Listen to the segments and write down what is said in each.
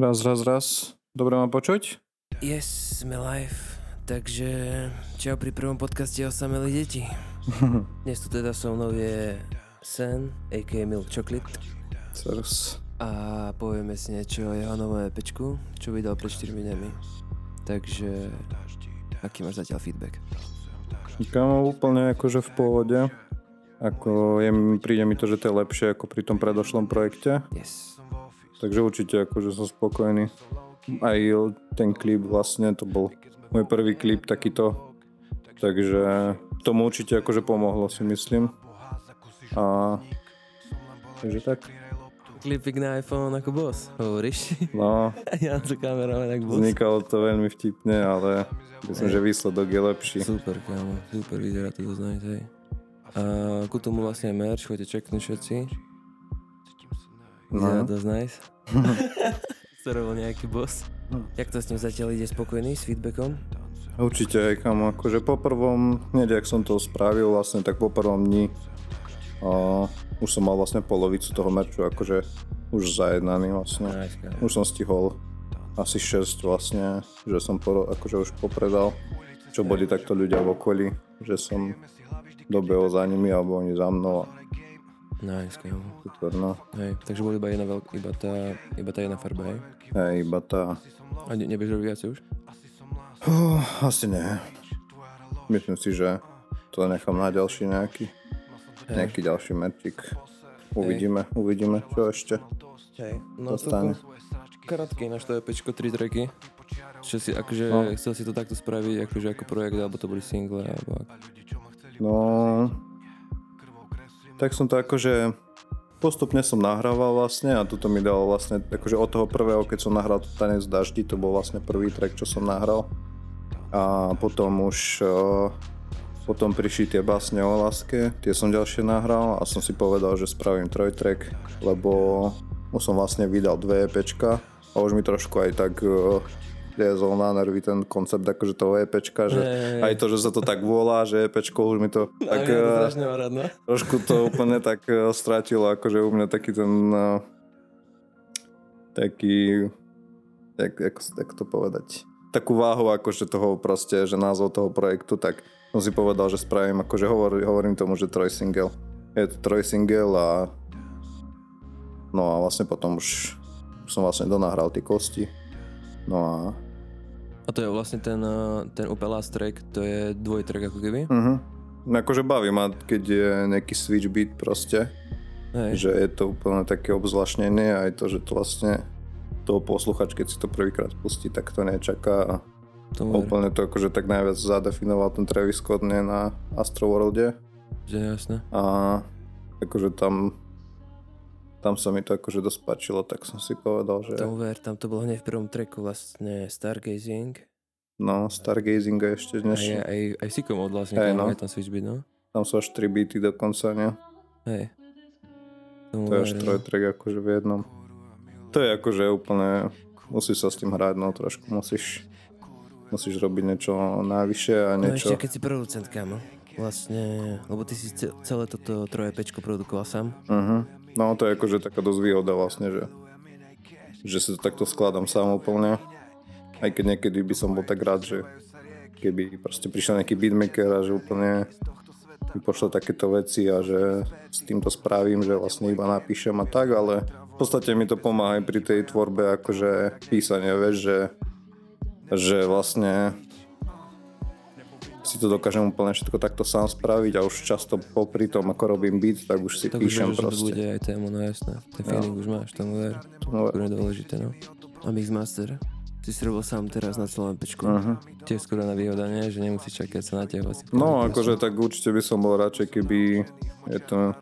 Raz, raz, raz. Dobre ma počuť? Yes, sme live. Takže čau pri prvom podcaste Osamelí deti. Dnes tu teda so mnou je Sen, a.k.a. Milk Chocolate. Serus. A povieme si niečo o jeho novom EPčku, čo vydal pred 4 dňami. Takže, aký máš zatiaľ feedback? Kámo, úplne akože v pohode. Ako je, príde mi to, že to je lepšie ako pri tom predošlom projekte. Yes. Takže určite akože som spokojný. Aj ten klip vlastne, to bol môj prvý klip takýto. Takže tomu určite akože pomohlo si myslím. A takže tak. Klipik na iPhone ako boss, hovoríš? No, ja tu kameraman ako boss. vznikalo to veľmi vtipne, ale myslím, že výsledok je lepší. Super, kámo, super, vyzerá to dosť hej. A ku tomu vlastne merch, choďte čeknúť všetci. No. dosť nice. Staroval nejaký boss. Jak to s ním zatiaľ ide spokojný s feedbackom? Určite aj kam, akože po prvom, hneď ak som to spravil vlastne, tak po prvom dni uh, už som mal vlastne polovicu toho merču akože už zajednaný vlastne. Nice. Už som stihol asi 6 vlastne, že som po, akože už popredal, čo boli takto ľudia v okolí, že som dobehol za nimi alebo oni za mnou a Nice, kámo. super no. Hej, takže bol iba jedna veľk, iba tá, iba tá jedna farba, hej? Hej, iba tá, A ne, nebudeš robiť viac už? uh, asi nie. Myslím si, že to nechám na ďalší nejaký, nejaký ďalší merčik. Uvidíme, uvidíme, čo ešte. Hej, no Dostane. Krátky náš to EPčko, 3 tracky. Čo si, akože, No. chcel si to takto spraviť, akože ako projekt, alebo to boli single, alebo. No, tak som to akože postupne som nahrával vlastne a toto mi dalo vlastne, akože od toho prvého, keď som nahral Tanec daždi, to bol vlastne prvý track, čo som nahral. A potom už eh, potom prišli tie básne o láske, tie som ďalšie nahral a som si povedal, že spravím trojtrack, lebo som vlastne vydal dve EPčka a už mi trošku aj tak uh, liezol na nervy ten koncept akože toho EPčka, že Hej. aj to, že sa to tak volá, že EPčko už mi to tak ja to eh, rád, no. trošku to úplne tak eh, stratilo, akože u mňa taký ten eh, taký jak, jak, jak to povedať takú váhu akože toho proste, že názov toho projektu, tak som si povedal, že spravím, akože hovor, hovorím tomu, že trojsingel. Je to trojsingel a no a vlastne potom už, už som vlastne donahral tie kosti. No a A to je vlastne ten, uh, ten úplne last track, to je dvojtrack ako keby. uh-huh. akože baví ma, keď je nejaký switch beat proste, Hej. že je to úplne také obzvláštnenie aj to, že to vlastne toho posluchač, keď si to prvýkrát pustí, tak to nečaká a Tomu úplne to akože tak najviac zadefinoval ten Travis Scott nie na Astroworlde že jasné. a akože tam tam sa mi to akože dosť páčilo, tak som si povedal, že Tomu ver, tam to bolo hneď v prvom tracku vlastne Stargazing. no Stargazing a ešte Aj, dnešný, aj, aj Sikom od vlastne, hey, no. no. tam switch beat, no. tam sú až 3 beaty dokonca, nie? Hej. Tomu To je až no. trojtrack akože v jednom. To je akože úplne, musíš sa s tým hrať, no trošku musíš, musíš robiť niečo navyše a No niečo... ešte keď si producent, kámo. Vlastne, lebo ty si ce- celé toto troje pečko produkoval sám. Uh-huh. No to je akože taká dosť výhoda vlastne, že, že si to takto skladám sám úplne. Aj keď niekedy by som bol tak rád, že keby proste prišiel nejaký beatmaker a že úplne mi pošle takéto veci a že s týmto spravím, že vlastne iba napíšem a tak, ale v podstate mi to pomáha aj pri tej tvorbe akože písanie, vieš, že, že vlastne si to dokážem úplne všetko takto sám spraviť a už často popri tom, ako robím beat, tak už si Tak už píšem vieš, že to proste. bude aj tému, no jasné. Ten feeling už máš, tomu ver. No, To je dôležité, no. A Mixmaster? Ty si robil sám teraz na celom pečku. uh-huh. Tiež skoro na výhoda, nie? Že nemusíš čakať sa na teba. Si No, akože tak určite by som bol radšej, keby je to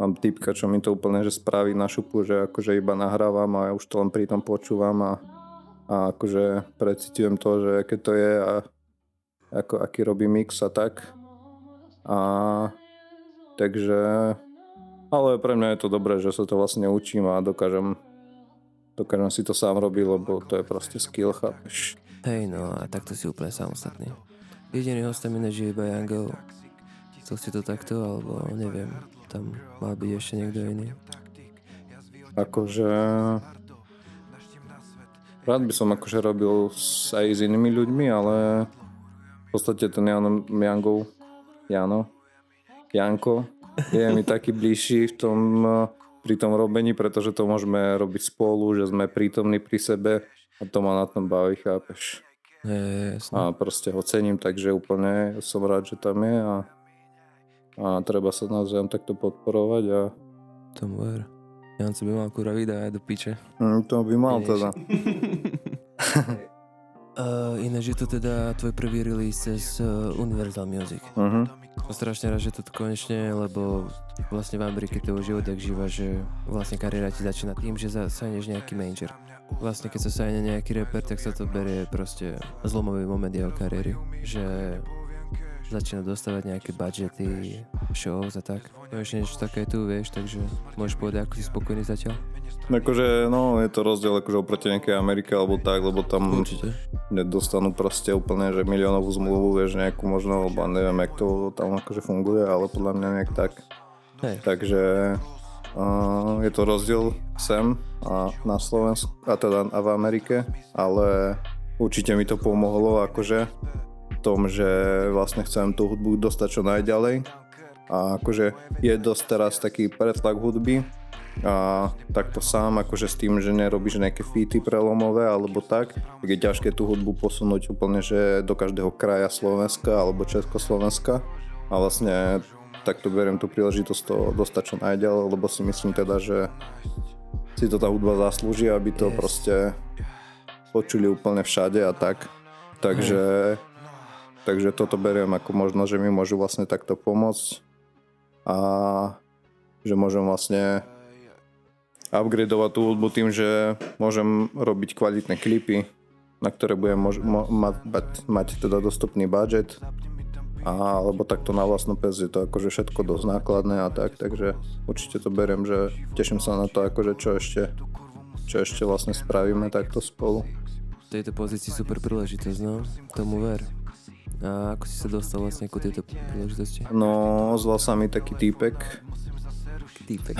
mám typka, čo mi to úplne že spraví na šupu, že akože iba nahrávam a ja už to len pri tom počúvam a, a akože precitujem to, že aké to je a ako, aký robí mix a tak. A takže ale pre mňa je to dobré, že sa to vlastne učím a dokážem dokážem si to sám robiť, lebo to je proste skill, chápeš? Hej, no a takto si úplne samostatný. Jediný host tam iné žije iba Yango. Chcel si to takto, alebo neviem. Tam mal byť ešte niekto iný. Akože Rád by som akože robil aj s inými ľuďmi, ale v podstate ten Jan, Jangov, Jano, Janko je mi taký bližší v tom, eh, pri tom robení, pretože to môžeme robiť spolu, že sme prítomní pri sebe a to ma na tom baví, chápeš. Je, jasné. A proste ho cením, takže úplne som rád, že tam je a, a treba sa navzájom takto podporovať a Tomu ver. Janco by mal kurva vydávať do piče. mm, to by mal teda. Uh, ináč je to teda tvoj prvý release cez uh, Universal Music. Uh-huh. Som strašne rád, že to konečne, lebo vlastne v Amerike to už je odjak živa, že vlastne kariéra ti začína tým, že za- sajneš nejaký major. Vlastne keď sa sajne nejaký rapper, tak sa to berie proste zlomový moment jeho kariéry. Že začína dostávať nejaké budžety, shows a tak. No ešte niečo také tu, vieš, takže môžeš povedať, ako si spokojný zatiaľ? Akože, no, je to rozdiel akože oproti nejakej Amerike alebo tak, lebo tam Určite. nedostanú proste úplne, že miliónovú zmluvu, vieš, nejakú možno, lebo neviem, jak to tam akože funguje, ale podľa mňa nejak tak. Hej. Takže uh, je to rozdiel sem a na Slovensku, a teda a v Amerike, ale určite mi to pomohlo akože v tom, že vlastne chcem tú hudbu dostať čo najďalej a akože je dosť teraz taký pretlak hudby a takto sám akože s tým, že nerobíš nejaké featy prelomové alebo tak, tak je ťažké tú hudbu posunúť úplne, že do každého kraja Slovenska alebo Československa a vlastne takto beriem tú príležitosť to dostať čo najďalej, lebo si myslím teda, že si to tá hudba zaslúži, aby to Yes. proste počuli úplne všade a tak. Takže, takže toto beriem ako možno, že mi môžu vlastne takto pomôcť a že môžem vlastne upgradeovať tú hudbu tým, že môžem robiť kvalitné klipy, na ktoré budem mož- mo- mať, mať, mať teda dostupný budget a, alebo takto na vlastnú pes je to akože všetko dosť nákladné a tak, takže určite to beriem, že teším sa na to akože čo ešte čo ešte vlastne spravíme takto spolu. V tejto pozícii super príležitosť, no. Tomu ver. A ako si sa dostal vlastne ku tejto príležitosti? No, ozval sa mi taký týpek, Týpek.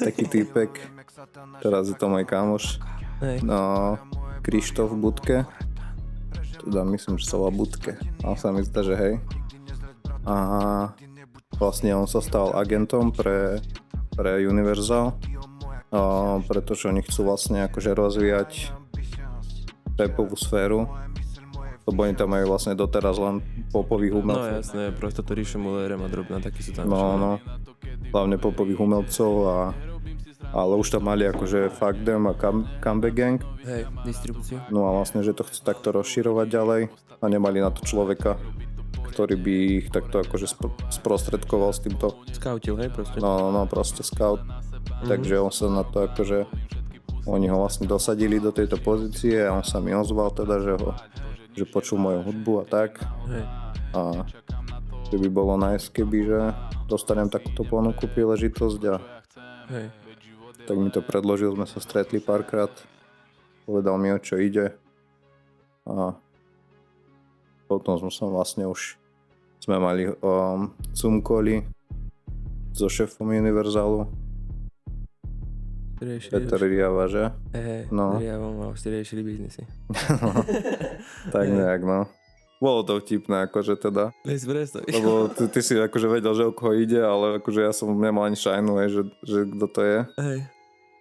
taký týpek, teraz je to môj kámoš, Hej. no, Krištof Budke, teda myslím, že sa volá Budke, ale sa mi zdá, že hej. A vlastne on sa stal agentom pre, pre Universal, a pretože oni chcú vlastne akože rozvíjať rapovú sféru, lebo oni tam majú vlastne doteraz len popových No umelcov. jasné, prosto to ríšo Mullerem a drobná, taký sú tam. No, čo? no. Hlavne popových umelcov a ale už tam mali akože Fuck Them a Come, Comeback Gang. Hej, distribúciu. No a vlastne, že to chcú takto rozširovať ďalej a nemali na to človeka, ktorý by ich takto akože spr- sprostredkoval s týmto. Skautil, hej, proste. No, no, proste scout. Takže on sa na to akože oni ho vlastne dosadili do tejto pozície a on sa mi ozval teda, že ho že počul moju hudbu a tak Hej. a že by bolo nice, keby, že dostanem takúto ponuku, príležitosť a Hej. Tak mi to predložil, sme sa stretli párkrát, povedal mi, o čo ide a potom sme sa vlastne už sme mali um, Zoom cally so šéfom Univerzalu, Riešili Peter už. Riava, že? Hej, No. vám mal, ste riešili biznisy. Tak nejak, no. Bolo to vtipné, akože teda, Veď predstav. lebo ty, ty si akože vedel, že o koho ide, ale akože ja som nemal ani šajnu, hej, že, že kto to je. Hej.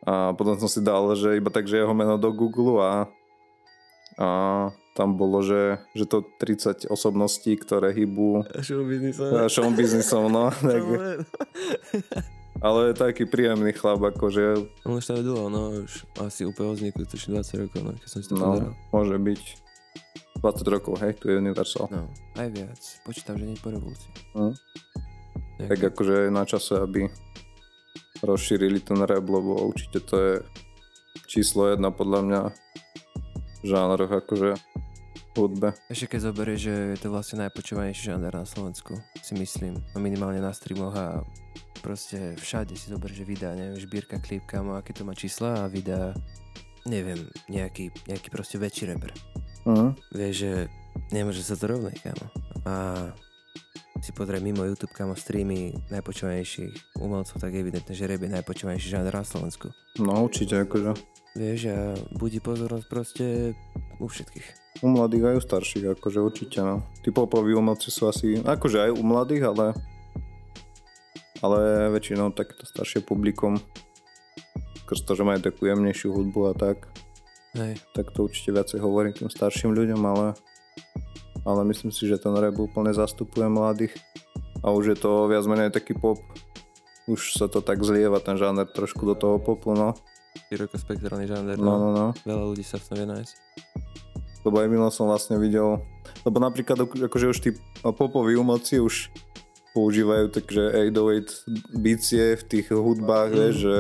A potom som si dal, že iba tak, že jeho meno do Google a, a tam bolo, že, že to 30 osobností, ktoré hýbu Show biznisom. a show biznisom, no. Tak, ale je taký príjemný chlap, akože, On už tam dlho, no už asi úplne od vzniku, tuším 20 rokov, no, keď som si to no, pozeral. môže byť 20 rokov, hej, tu je Universal. No, aj viac. Počítam, že nie po revolúcii. Hm. Tak, Tak akože je na čase, aby rozšírili ten rap, lebo určite to je číslo jedna podľa mňa v žánroch akože hudbe. Ešte keď zoberieš, že je to vlastne najpočúvanejší žáner na Slovensku, si myslím. No minimálne na streamoch a proste všade si zober, že vydá, neviem, šbírka, klip, kamo, aké to má čísla a vydá, neviem, nejaký, nejaký proste väčší rapper. Mhm. Vieš, že nemôže sa to rovnať, kamo. A si pozrie mimo YouTube kamo streamy najpočúvanejších umelcov, tak je evidentné, že rap je najpočúvanejší žáner na Slovensku. No určite, akože. Vieš, a budí pozornosť proste u všetkých. U mladých aj u starších, akože určite, no. Tí popoví umelci sú asi, akože aj u mladých, ale ale väčšinou takéto staršie publikum skrz to, že majú takú jemnejšiu hudbu a tak, Hej. tak to určite viacej hovorí tým starším ľuďom, ale, ale myslím si, že ten rap úplne zastupuje mladých a už je to viac menej taký pop. Už sa to tak zlieva ten žáner trošku do toho popu, no. Širokospektrálny žáner, No, no, no. Veľa ľudí sa v tom vie nájsť. Lebo aj minul som vlastne videl, lebo napríklad akože už tí popoví umelci už používajú takže 808 bicie v tých hudbách, Mm. vieš, že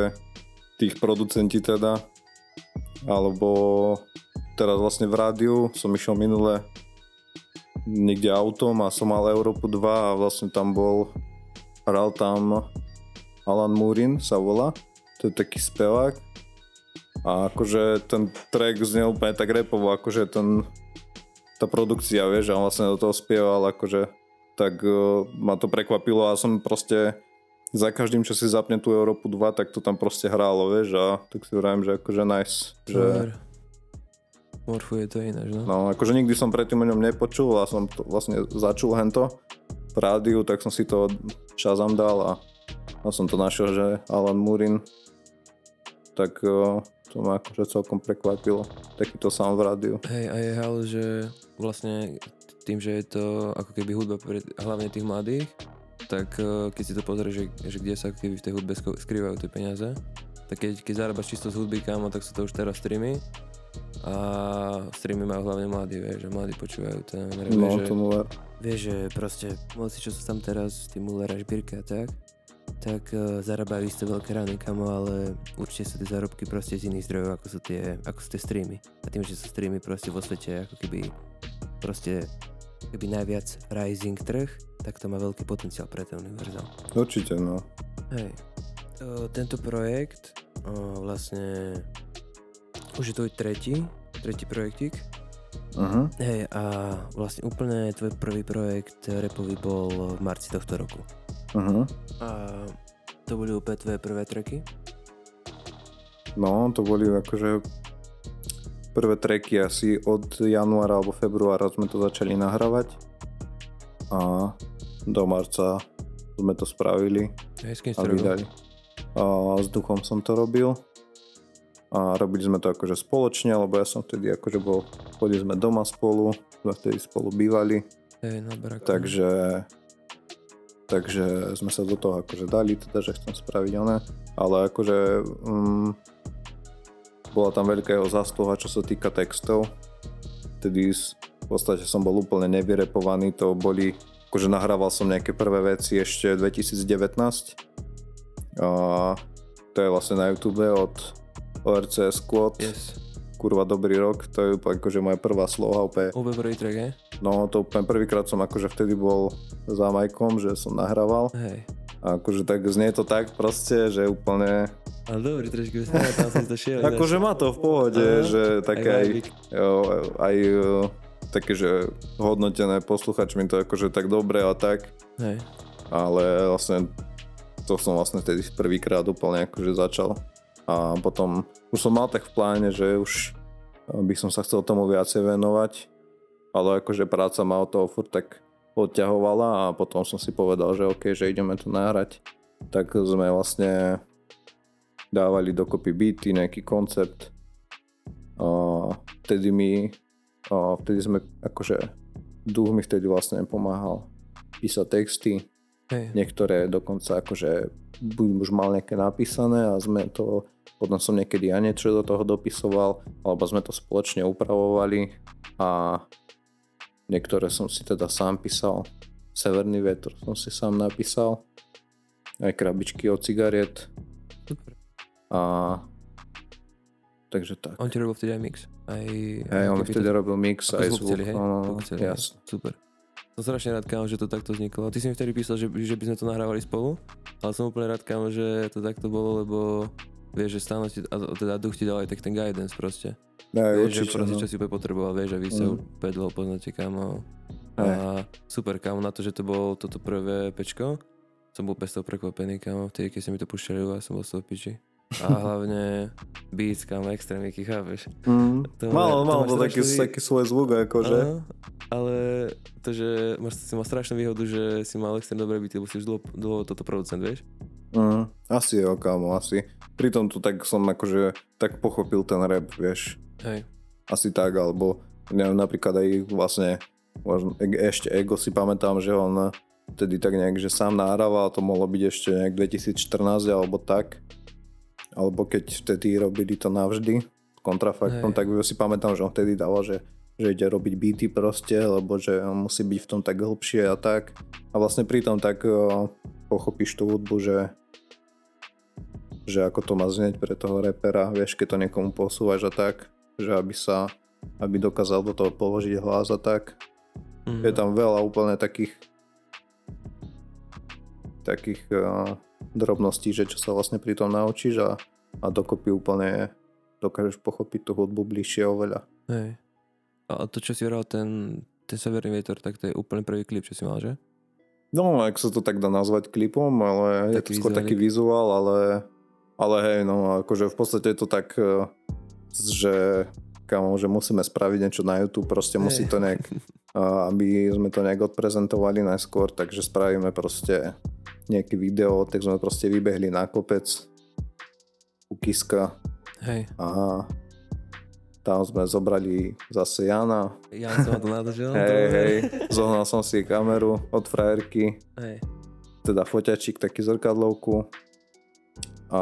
tých producenti teda, alebo teraz vlastne v rádiu som išiel minule niekde autom a som mal Európu 2 a vlastne tam bol, hral tam Alan Murin sa volá, to je taký spevák. A akože ten track znel úplne tak repovo, akože ten tá produkcia, vieš, a on vlastne do toho spieval, akože tak uh, ma to prekvapilo a som proste za každým, čo si zapne tú Európu 2, tak to tam proste hrálo, vieš, a tak si vravím, že akože nice, že. Morfuje to ináč, no. no, akože nikdy som predtým o ňom nepočul a som to vlastne začul hento v rádiu, tak som si to Shazam dal a, a som to našiel, že Alan Murin, tak to ma akože celkom prekvapilo, takýto sám v rádiu. Hej, a je hal, že vlastne tým, že je to ako keby hudba pre hlavne tých mladých, tak eh, keď si to pozrieš, že, že kde sa keby v tej hudbe skrývajú tie peniaze, tak keď, keď zarábaš čisto z hudby, kámo, tak sú to už teraz streamy a streamy majú hlavne mladí, vieš, že mladí počúvajú ten rap, No, že, tomu ver. vieš, že proste moci, čo sú tam teraz, tí Muller a Šbírka a tak, tak uh, zarábajú isté veľké rány, kamo, ale určite sú tie zárobky proste z iných zdrojov, ako sú tie, ako sú tie streamy. A tým, že sú streamy proste vo svete ako keby proste keby najviac rising trh, tak to má veľký potenciál pre ten univerzál. Určite, no. Hej. O, tento projekt o, vlastne už je to tretí, tretí projektík. Uh-huh. Hej, a vlastne úplne tvoj prvý projekt repový bol v marci tohto roku. Uh-huh. A to boli úplne tvoje prvé tracky? No, to boli akože prvé tracky asi od januára alebo februára sme to začali nahrávať. A do marca sme to spravili Hej, s kým si a vydali. A s duchom som to robil. A robili sme to akože spoločne, lebo ja som vtedy akože bol, chodili sme doma spolu, sme vtedy spolu bývali, na baraku. takže takže sme sa do toho akože dali, teda, že chcem spraviť oné, ale akože mm, bola tam veľká jeho zásluha, čo sa týka textov. Vtedy v podstate som bol úplne nevyrepovaný, to boli, akože nahrával som nejaké prvé veci ešte 2019 a to je vlastne na YouTube od ORC Squad, Yes. kurva dobrý rok, to je akože moja prvá sloha, úplne Úplne prvý track, hej? No to úplne prvýkrát som akože vtedy bol za Majkom, že som nahrával. Hej. A akože tak znie to tak proste, že úplne... Ale dobrý, trošku tam som to šiel. Akože má to v pohode, Aha, že také aj, jo, aj jo, také, že hodnotené posluchačmi to akože tak dobre a tak. Hej. Ale vlastne to som vlastne vtedy prvýkrát úplne akože začal. A potom už som mal tak v pláne, že už by som sa chcel tomu viacej venovať. Ale akože práca ma od toho furt tak odťahovala a potom som si povedal, že OK, že ideme to nahrať. Tak sme vlastne dávali dokopy beaty, nejaký koncept. A vtedy mi, a vtedy sme akože duch mi vtedy vlastne pomáhal písať texty, Hej. niektoré dokonca akože už mal nejaké napísané a sme to, potom som niekedy ja niečo do toho dopisoval, alebo sme to spoločne upravovali a niektoré som si teda sám písal. Severný vietor som si sám napísal, aj krabičky od cigariet Super. a takže tak. On ti robil vtedy aj mix? Aj, Hej, on vtedy to- robil mix aj zvuk celý, hej? no, hej. jasne. Super. Som strašne rád, kámo, že to takto vzniklo. Ty si mi vtedy písal, že, že by sme to nahrávali spolu, ale som úplne rád, kámo, že to takto bolo, lebo vieš, že stále ti, a teda duch ti dal aj tak ten guidance proste. Aj, Vieš, že určite, proste, no. čo si úplne potreboval, vieš, a vy sa Mm. úplne dlho poznáte, kámo. A super, kámo, na to, že to bolo toto prvé pečko, som bol pesto prekvapený, kámo, vtedy, keď sa mi to púšťali, ja som bol z toho piči. A hlavne beats, kámo, extrémiky, chápeš? Mm. To Malo, to malo to taký, taký svoj zvuk, akože. Áno, ale to, že máš, si mal strašnú výhodu, že si mal extrémne dobré byty, lebo si už dlho, dlho toto producent, vieš? Mm. Asi jo, kámo, asi. Pritom tu tak som akože tak pochopil ten rap, vieš. Hej. Asi tak, alebo neviem, napríklad aj vlastne možno, e- ešte Ego si pamätám, že on vtedy tak nejak, že sám nahrával, to mohlo byť ešte nejak 2014 alebo tak. Alebo keď vtedy robili to navždy kontrafaktom, Hej. tak si pamätám, že on vtedy dával, že, že ide robiť beaty proste, lebo že on musí byť v tom tak hlbšie a tak. A vlastne pritom tak o, pochopíš tú hudbu, že že ako to má znieť pre toho repera, vieš, keď to niekomu posúvaš a tak, že aby sa, aby dokázal do toho položiť hlas a tak. Mhm. Je tam veľa úplne takých takých uh, drobností, že čo sa vlastne pri tom naučíš a, a dokopy úplne dokážeš pochopiť tú hudbu bližšie oveľa. Hej. A to, čo si hral, ten, ten Severný vietor, tak to je úplne prvý klip, čo si mal, že? No, ak sa to tak dá nazvať klipom, ale je to Taký skôr taký vizuál, ale, ale hej, no akože v podstate je to tak, eh, že kamo, že musíme spraviť niečo na YouTube, proste musí to nejak, aby sme to nejak odprezentovali najskôr, takže spravíme proste nejaké video, tak sme proste vybehli na kopec u Kiska Hej. a tam sme zobrali zase Jana, Ja ma to nadržal. hej, hej, zohnal som si kameru od frajerky, Hej. teda foťačík, taký zrkadlovku a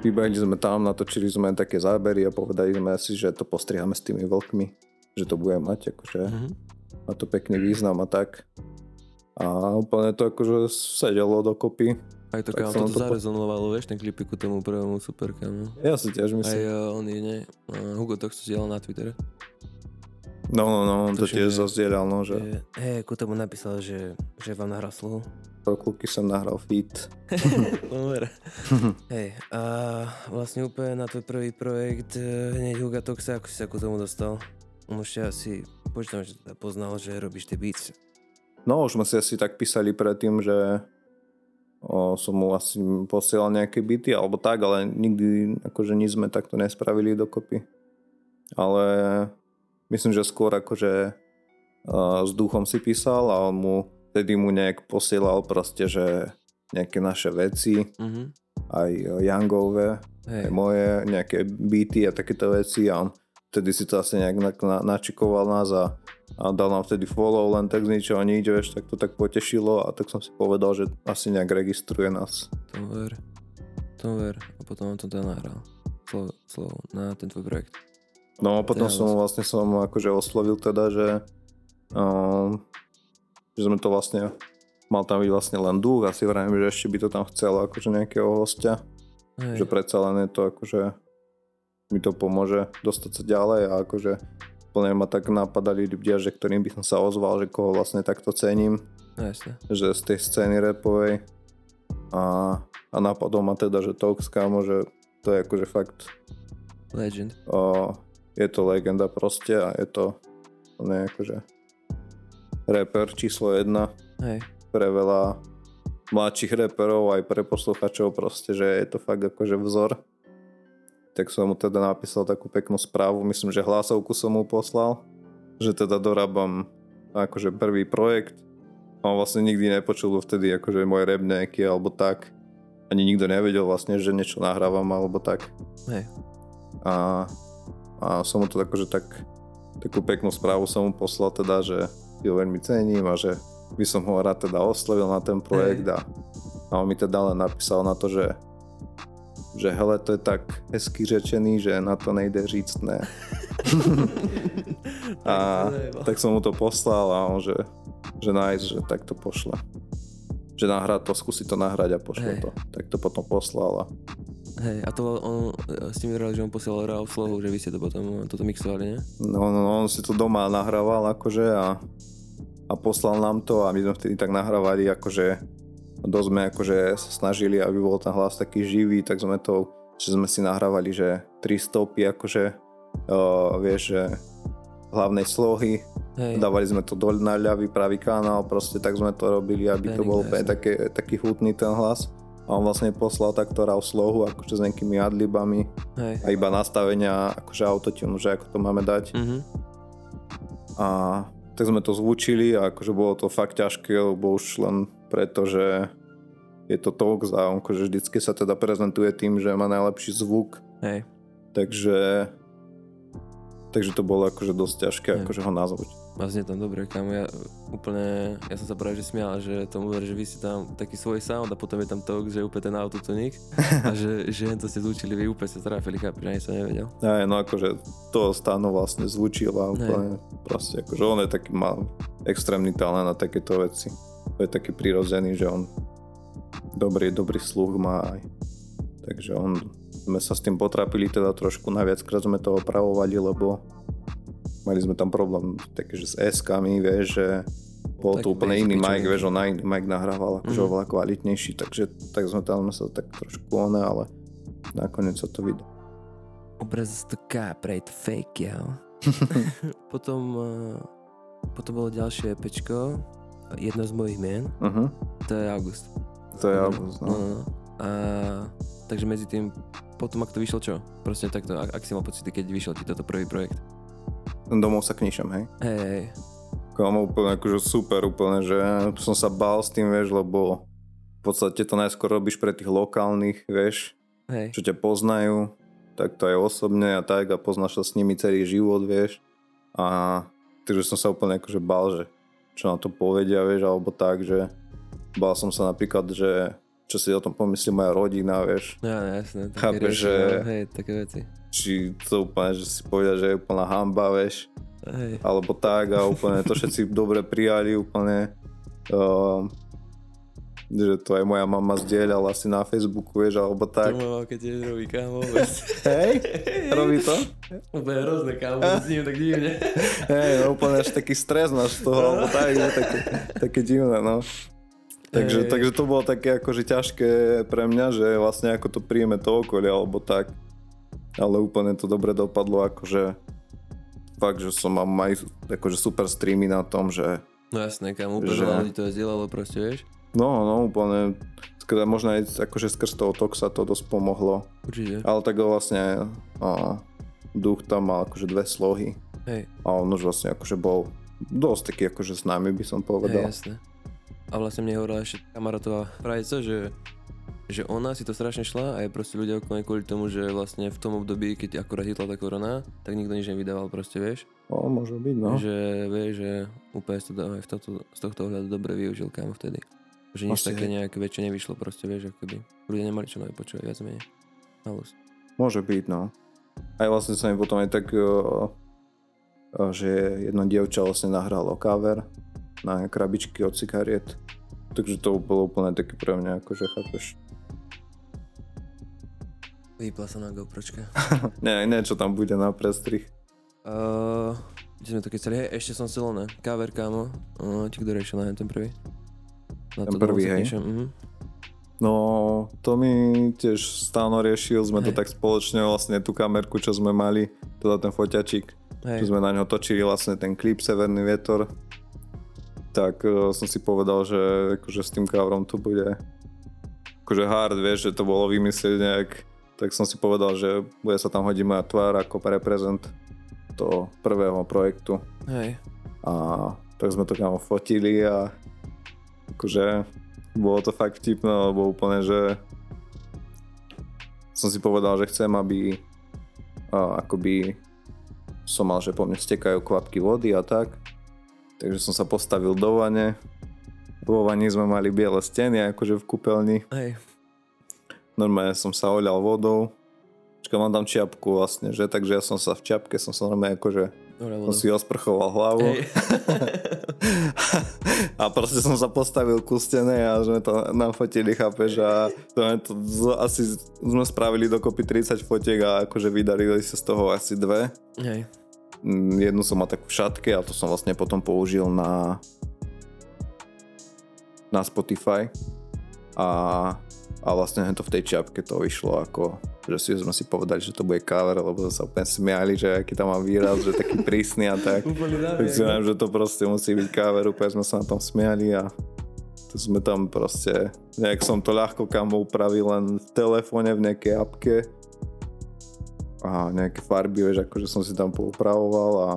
vybehli sme tam, natočili sme také zábery a povedali sme si, že to postriháme s tými vlkmi, že to bude mať akože Mhm. má to pekný význam a tak. A úplne to akože sedelo dokopy. Aj to, Tak to po- zarezonovalo, vieš, ten klipik ku tomu prvému super, kámo. Ja si tiež Aj myslím. uh, on je, ne, uh, Hugo to chce na Twitter. No, no, no, on to tiež že- zazdieľal, no, že Že, hej, ku tomu napísal, že, že vám nahral slovo. pro kluky som nahral. Dobre. hej, a vlastne úplne na tvoj prvý projekt eh, hneď Huga Toxa, ako si sa ku tomu dostal? On už asi, počítam, že poznal, že robíš tie beats. No, už sme si asi tak písali predtým, že o, som mu asi posielal nejaké byty alebo tak, ale nikdy akože nič sme takto nespravili dokopy. Ale myslím, že skôr akože uh, s duchom si písal a on mu, vtedy mu nejak posielal proste, že nejaké naše veci, Mhm. aj Youngové, Hej, aj moje, nejaké beaty a takéto veci a on vtedy si to asi nejak na, na, načikoval nás a, a dal nám vtedy follow len tak z ničoho nič, vieš, tak to tak potešilo a tak som si povedal, že asi nejak registruje nás. tomu ver. Tomu ver. A potom on to teda nahral. Slovo, slovo na ten tvoj projekt. No a potom Teda som vlastne som akože oslovil teda, že, um, že sme to vlastne mal tam byť vlastne len duch a si vravím, že ešte by to tam chcelo akože nejakého hostia, Hej. že predsa len je to akože mi to pomôže dostať sa ďalej a akože plne ma tak napadali ľudia, že ktorým by som sa ozval, že koho vlastne takto cením, No, jasne. že z tej scény rapovej a, a napadol ma teda, že Tox kámo, že to je akože fakt Legend. o, je to legenda proste a je to ne, akože rapper číslo jedna Hej. pre veľa mladších reperov aj pre posluchačov proste, že je to fakt akože vzor. Tak som mu teda napísal takú peknú správu, myslím, že hlasovku som mu poslal, že teda dorábam akože prvý projekt. On vlastne nikdy nepočul vtedy akože môj rap nejaký alebo tak. Ani nikto nevedel vlastne, že niečo nahrávam alebo tak. Hej. A, a som mu to akože tak, takú peknú správu som mu poslal teda, že ho veľmi cením a že by som ho rád teda oslovil na ten projekt a, a on mi teda len napísal na to, že že hele, to je tak hezky řečený, že na to nejde říct ne. a tak som mu to poslal a on, že, že nice, že tak to pošle. Že nahrá to, skúsi to nahrať a pošle Hej. to. Tak to potom poslal a Hej, a to on, s tým vyhral, že on posielal raw slohu, že vy ste to potom toto mixovali, nie? No, no, no, on si to doma nahrával akože a, a poslal nám to a my sme vtedy tak nahrávali akože dosť sme akože sa snažili, aby bol ten hlas taký živý, tak sme to, že sme si nahrávali, že tri stopy akože uh, vieš, že hlavnej slohy, Hej, dávali sme to dole na ľavý, pravý kanál, proste tak sme to robili, aby to Tréning, bol úplne také, taký hutný ten hlas. A on vlastne poslal takto raw slohu, akože s nejakými adlibami hej. a iba nastavenia, akože autotune, že ako to máme dať. Mhm. A tak sme to zvučili a akože bolo to fakt ťažké, lebo už len preto, že je to Tox a on akože vždycky sa teda prezentuje tým, že má najlepší zvuk, Hej, takže takže to bolo akože dosť ťažké Hej. akože ho nazvať. znie tam dobre, kámo, ja úplne, ja som sa práve že smial, že tomu ver, že vy ste tam taký svoj sound a potom je tam to, že úplne ten autotunik a že, že jen to ste zvučili, vy úplne ste trafili, chápeš, ani som nevedel. Aj, no akože toho stáno vlastne zvučil a úplne proste akože on je taký mal extrémny talent na takéto veci. To je taký prirodzený, že on dobrý, dobrý sluch má aj. Takže on, sme sa s tým potrapili teda trošku, najviackrát sme to opravovali, lebo mali sme tam problém taký, že s S-kami, vieš, že bol Tak to úplne iný mic, vieš, on iný mic nahrával, akože Mhm. oveľa kvalitnejší, takže tak sme tam sa tak trošku one, ale nakoniec sa to vydá. Obraz to kaprej, to fake, ja. potom, eh, potom bolo ďalšie pečko, jedno z mojich mien, Uh-huh. to je August. To je August, no. no. no, no. A, takže medzi tým, potom ak to vyšlo čo? Proste takto, ak, ak si mal pocity, keď vyšiel ti toto prvý projekt. Domov sa kníšem, hej? Hej, hej, Kámo, úplne akože super, úplne, že som sa bál s tým, vieš, lebo v podstate to najskôr robíš pre tých lokálnych, vieš, hej, čo ťa poznajú, tak to aj osobne a tak a poznáš sa s nimi celý život, vieš. A takže som sa úplne akože bál, že čo na to povedia, vieš, alebo tak, že bál som sa napríklad, že čo si o tom pomyslí moja rodina, vieš. no, jasné, rieši, že- no, hej, také veci. Či to úplne, že si povedia, že je úplná hamba, vieš. Hej, alebo tak a úplne to všetci dobre prijali, úplne uh, že to aj moja mama zdieľala asi na Facebooku, vieš, alebo to tak. moja keď tiež robí, kámo. Hej, robí to? Úplne hrozné, kámo, s ním tak divne. Hej, no úplne až taký stres máš z toho, alebo tak, také, také divné, no. Takže, Hej. takže to bolo také akože ťažké pre mňa, že vlastne ako to príjme to okolie, alebo tak. Ale úplne to dobre dopadlo, akože fakt, že som mám aj akože super streamy na tom, že No jasné, kámo, úplne Že- ľudí to zdieľalo proste, vieš. No, no, úplne, skr- možno aj akože skrz toho toxa to dosť pomohlo. Určite. Ale tak vlastne o, duch tam mal akože dve slohy Hej, a on už vlastne akože bol dosť taký akože známy by som hej, povedal. jasné. A vlastne mne hovorila ešte kamarátová co, že, že ona si to strašne šla a je proste ľudia okolo nej kvôli tomu, že vlastne v tom období, keď akurát hitla tá korona, tak nikto nič nevydával proste, vieš. O, môže byť, no. Že vieš, že si to aj v tohto, z tohto ohľadu dobre využil kámo vtedy. Že nič také nejaké väčšie nevyšlo proste, vieš, akoby. Ľudia nemali čo nové počúvať, viac menej. Halus. Môže byť, no. Aj vlastne sa mi potom aj tak, o, o, že jedno dievča vlastne nahralo cover na krabičky od cigariet. Takže to bolo úplne také pre mňa, akože chápeš. Vypla sa na GoPročka. Nie, nie, čo tam bude na prestrih. Uh, kde sme to keď chceli? Hej, ešte som chcel, ne? Cover, kámo. Uh, ti kto riešil na ten prvý? Na Ten to prvý, hej? teším, mhm. No, to mi tiež stáno riešil, sme to Hej. tak spoločne vlastne tú kamerku, čo sme mali, teda ten foťačík, Hej, čo sme na ňo točili vlastne ten klip Severný vietor, tak uh, som si povedal, že akože s tým coverom to bude akože hard, vieš, že to bolo vymyslieť nejak, tak som si povedal, že bude sa tam hodiť moja tvár ako reprezent toho prvého projektu hej. a tak sme to tam fotili a akože bolo to fakt vtipné, lebo úplne, že som si povedal, že chcem, aby a, akoby som mal, že po mne stekajú kvapky vody a tak. Takže som sa postavil do vane. Vo vani sme mali biele steny, akože v kúpeľni. Hej, Normálne som sa oľal vodou. Čakaj, mám tam čiapku vlastne, že? Takže ja som sa v čiapke, som sa normálne akože som si osprchoval hlavu. A proste som sa postavil ku stene a sme to nafotili, chápeš, a to, to, asi sme spravili dokopy 30 fotiek a akože vydarili sa z toho asi dve. hej. Mm, Jednu som mal takú v šatke a to som vlastne potom použil na na Spotify. A A vlastne to v tej čiapke to vyšlo ako, že si sme si povedali, že to bude cover, lebo sa úplne smiali, že aký tam mám výraz, že taký prísny a tak. Tak si viem, že to proste musí byť cover, úplne sme sa na tom smiali a to sme tam proste, nejak som to ľahko kam upravil len v telefóne, v nejakej apke a nejaké farby, vieš, akože som si tam poupravoval a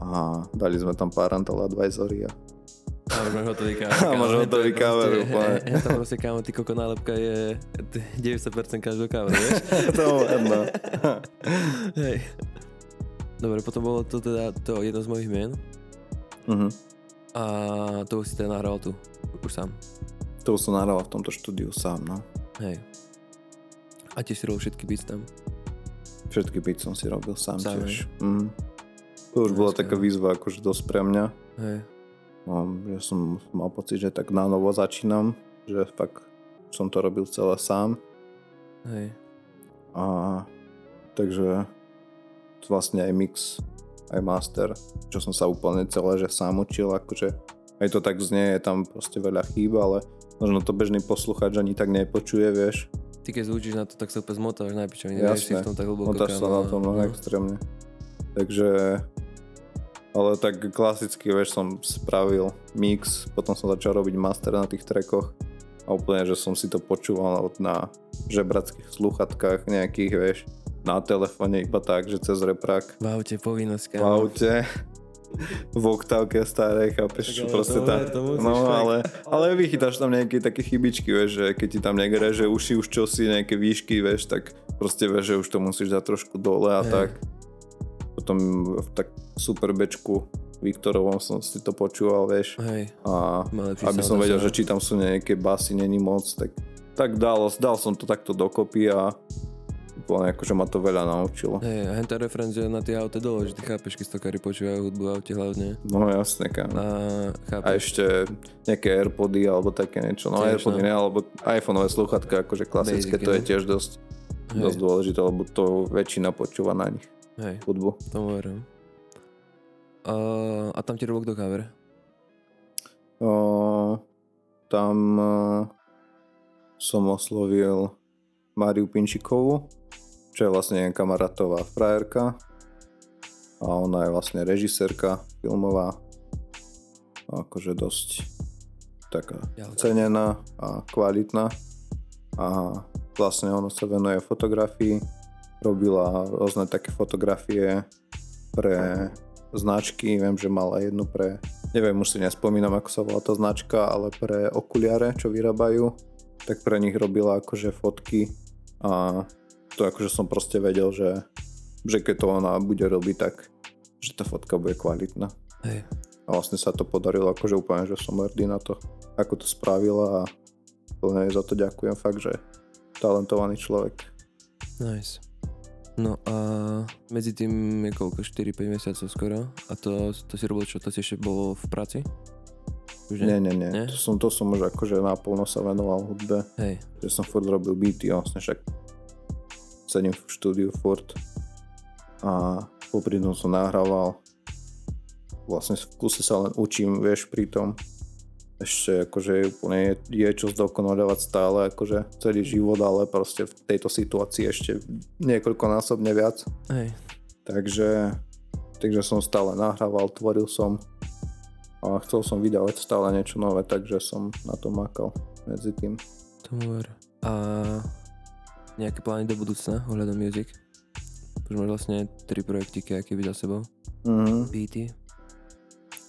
a dali sme tam parental advisory a A máš hotový cover. A máš hotový je proste- úplne. Ja tam proste, kámo, ty koko nálepka je 90% každého coveru, vieš? to jedno. Hej. Dobre, potom bolo to teda to jedno z mojich mien Mhm. a to už si teda nahral tu, už sám. To už som nahral v tomto štúdiu sám, no. Hej. A tiež si robil všetky beats tam. Všetky beats som si robil sám, Sám, tiež. Mhm. To už bola Dneska. taká výzva akože dosť pre mňa. Hej. No, ja som mal pocit, že tak na novo začínam, že fakt som to robil celé sám. Hej. A takže vlastne aj mix, aj master, čo som sa úplne celé že sám učil, akože aj to tak znie, je tam proste veľa chýb, ale možno to bežný posluchač ani tak nepočuje, vieš. Ty keď zúčiš na to, tak sa úplne zmotáš na pičo, nevieš si Jasné. v tom tak hlboko. Motáš sa na tom no, extrémne. Takže ale tak klasicky, vieš, som spravil mix, potom som začal robiť master na tých trackoch a úplne, že som si to počúval na žebrackých sluchatkách nejakých, vieš, na telefóne iba tak, že cez reprak V aute povinnosť, v aute v oktávke starej, chápeš, Tak ale proste tá, no ale, ale vychytáš tam nejaké také chybičky, vieš, že keď ti tam niekde reže uši už čosi, nejaké výšky, vieš, tak proste vieš, že už to musíš dať trošku dole a Hej. tak. Potom v tak super bečku Viktorovom som si to počúval, vieš, Hej, a aby som vedel, že či tam sú nejaké basy, není moc, tak, tak dal, dal som to takto dokopy a úplne akože ma to veľa naučilo. Hej, a henta referencia na tie auta dole, že ty chápeš, keď stokári počúvajú hudbu v aute hlavne. No jasne, kam. A A chápeš, ešte nejaké Airpody alebo také niečo. No Tiež, Airpody no. ne, alebo iPhoneové sluchatka, akože klasické, Basic, to je no. tiež dosť, Hej. dosť dôležité, lebo to väčšina počúva na nich hej, hudbu. tomu verím. A, a tam ti robil kto cover? O, tam o, som oslovil Máriu Pinčikovú, čo je vlastne kamarátová frajerka. A ona je vlastne režisérka filmová. Akože dosť taká cenená a kvalitná. A vlastne ona sa venuje fotografii. Robila rôzne také fotografie pre značky, viem, že mala jednu pre neviem, už si nespomínam, ako sa volá tá značka, ale pre okuliare, čo vyrábajú, tak pre nich robila akože fotky a to akože som proste vedel, že, že keď to ona bude robiť, tak že tá fotka bude kvalitná. Hej, A vlastne sa to podarilo, akože úplne, že som hrdý na to, ako to spravila a plne za to ďakujem fakt, že talentovaný človek. nice. No a medzi tým je koľko? 4-5 mesiacov skoro? A to, to si robil čo? To si ešte bol v práci? Už Nie, nie, nie. Nie? To, som, to som už akože naplno sa venoval hudbe, Hej, že som furt robil beaty, vlastne však sedím v štúdiu furt. A popri tom som nahrával. Vlastne v kuse sa len učím, vieš, pri tom. Ešte akože úplne je, je čo zdokonalovať stále akože celý život, ale proste v tejto situácii ešte niekoľkonásobne viac. hej, Takže, takže som stále nahrával, tvoril som a chcel som vydávať stále niečo nové, takže som na to makal medzi tým. ver. A nejaké plány do budúcna ohľadom music? Už máš vlastne tri projektiky, aké by za sebou. Mhm. Beaty.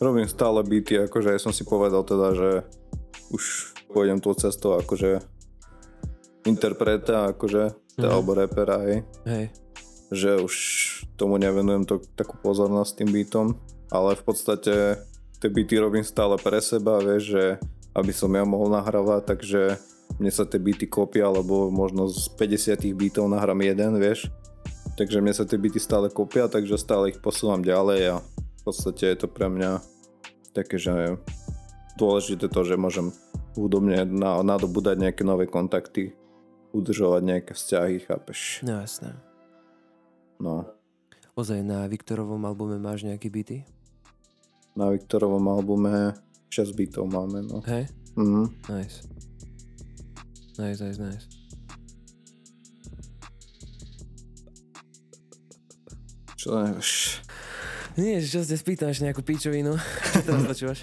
Robím stále beaty, akože aj som si povedal teda, že už pôjdem tou cestou akože interpreta, akože, Mhm. alebo repera, hej. Hej, že už tomu nevenujem to, takú pozornosť tým beatom, ale v podstate tie beaty robím stále pre seba, vieš, že aby som ja mohol nahrávať, takže mne sa tie beaty kopia, alebo možno z 50 beatov nahrám jeden, vieš. Takže mne sa tie beaty stále kopia, takže stále ich posúvam ďalej a v podstate je to pre mňa také, že dôležité to, že môžem hudobne na, nadobúdať nejaké nové kontakty, udržovať nejaké vzťahy, chápeš? no jasné. No. Ozaj, na Viktorovom albume máš nejaké beaty? Na Viktorovom albume 6 bitov máme, no. Hej, Mhm. nice. Nice, nice, nice. Čo nevieš? Nie, čo ste spýtaš nejakú pičovinu. Čo teraz počúvaš?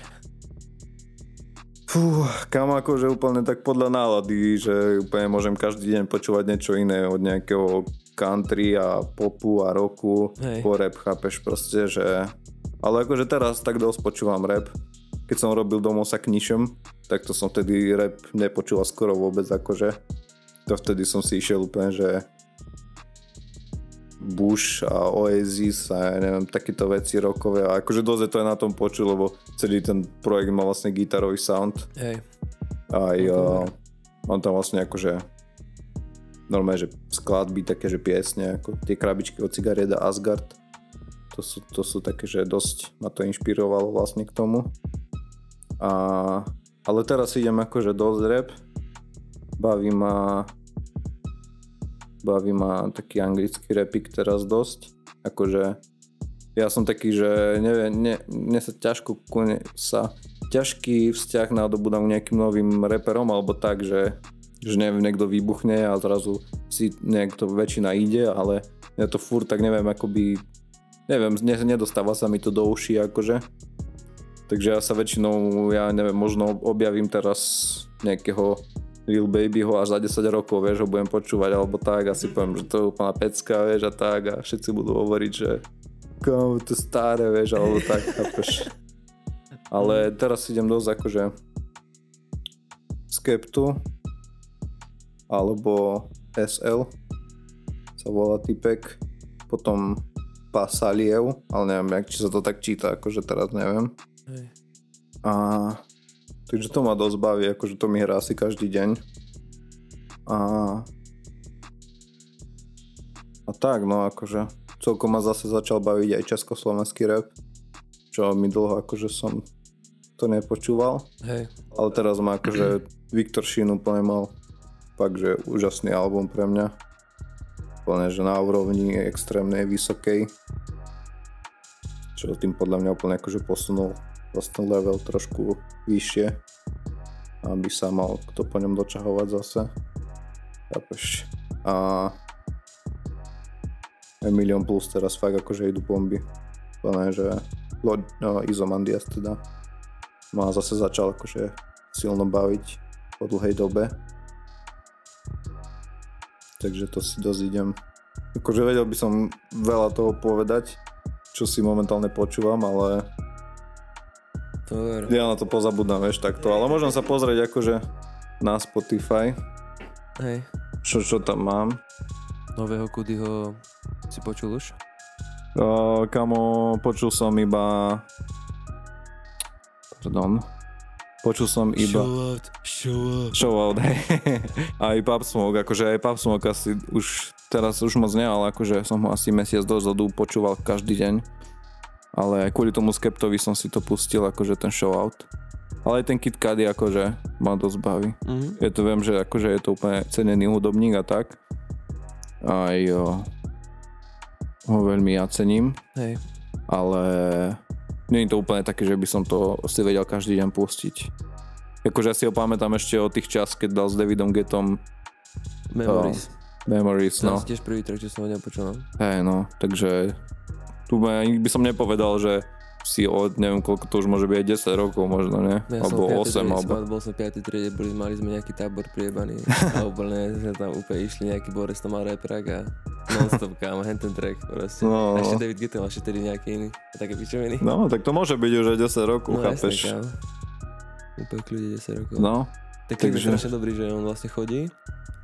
Fú, kam akože úplne tak podľa nálady, že úplne môžem každý deň počúvať niečo iné od nejakého country a popu a roku Hej. po rap, chápeš proste, že... Ale akože teraz tak dosť počúvam rap. Keď som robil domov sa knišom, tak to som vtedy rap nepočúval skoro vôbec akože. To vtedy som si išiel úplne, že Bush a Oasis a ja neviem, takéto veci rokové a akože dosť je to aj na tom počul, lebo celý ten projekt má vlastne gitarový sound Hej. aj No, uh, mám tam vlastne akože normálne, že skladby, také, že piesne, ako tie krabičky od cigariet a Asgard. To sú, to sú také, že dosť ma to inšpirovalo vlastne k tomu. A, ale teraz idem akože dosť rap. Baví ma baví ma taký anglický repik teraz dosť. Akože ja som taký, že neviem, ne, mne sa ťažko kone, sa ťažký vzťah nadobudám k nejakým novým reperom alebo tak, že, že neviem, niekto vybuchne a zrazu si niekto väčšina ide, ale ja to furt tak neviem, akoby neviem, ne, nedostáva sa mi to do uší akože. Takže ja sa väčšinou, ja neviem, možno objavím teraz nejakého Lil Babyho až za 10 rokov, vieš, ho budem počúvať alebo tak a si poviem, že to je úplná pecka, vieš, a tak a všetci budú hovoriť, že kámo, to staré, vieš, alebo tak, chápeš. Ale teraz idem dosť akože Skeptu alebo SL sa volá typek, potom Pasaliev, ale neviem, jak, či sa to tak číta, akože teraz neviem. Hej. A takže to ma dosť baví, akože to mi hrá asi každý deň. A a tak, no akože celkom ma zase začal baviť aj československý rap, čo mi dlho akože som to nepočúval, Hej. ale teraz má akože Viktor Šín úplne mal fakt, že úžasný album pre mňa. Úplne, že na úrovni extrémnej, vysokej. Čo tým podľa mňa úplne akože posunul vlastne level trošku vyššie. Aby sa mal kto po ňom dočahovať zase. Chápeš? A aj Milión plus teraz fakt akože idú bomby. Úplne, že Lord, no, Izomandias teda ma zase začal akože silno baviť po dlhej dobe. Takže to si dosť idem. Akože vedel by som veľa toho povedať, čo si momentálne počúvam, ale To ja na to pozabudám, vieš, takto. Ale môžem sa pozrieť akože na Spotify, Hej. čo, čo tam mám. Nového Kudyho si počul už? Uh, kamo, počul som iba... Pardon. Počul som iba... out, show up. Show out, hej. Aj Pop Smoke, akože aj Pop Smoke asi už teraz už moc ne, ale akože som ho asi mesiac dozadu počúval každý deň. Ale aj kvôli tomu Skeptovi som si to pustil, akože ten show out. Ale aj ten Kid Cudi akože ma dosť baví. Mhm. Ja to viem, že akože je to úplne cenený hudobník a tak. Aj jo, ho veľmi ja cením, Hej. ale nie je to úplne také, že by som to si vedel každý deň pustiť. Akože ja si ho pamätám ešte od tých čas, keď dal s Davidom Getom Memories. Memories, No. no. tiež prvý track, čo som ho nepočul. no. Hej, no, takže tu by som nepovedal, že si od neviem koľko to už môže byť aj 10 rokov možno, ne? Ja alebo som v 8, piatej triede, alebo... Bol som v 5. triede, boli, mali sme nejaký tábor priebaný a úplne sme tam úplne išli nejaký Boris to mal reprak a non-stop kámo, hen ten track proste. No. A ešte David mal ešte tedy nejaký iný. A také pičoviny. No, tak to môže byť už aj 10 rokov, no chápeš? jasne, kámo. Úplne kľude 10 rokov. No, Tak je takže- strašne dobrý, že on vlastne chodí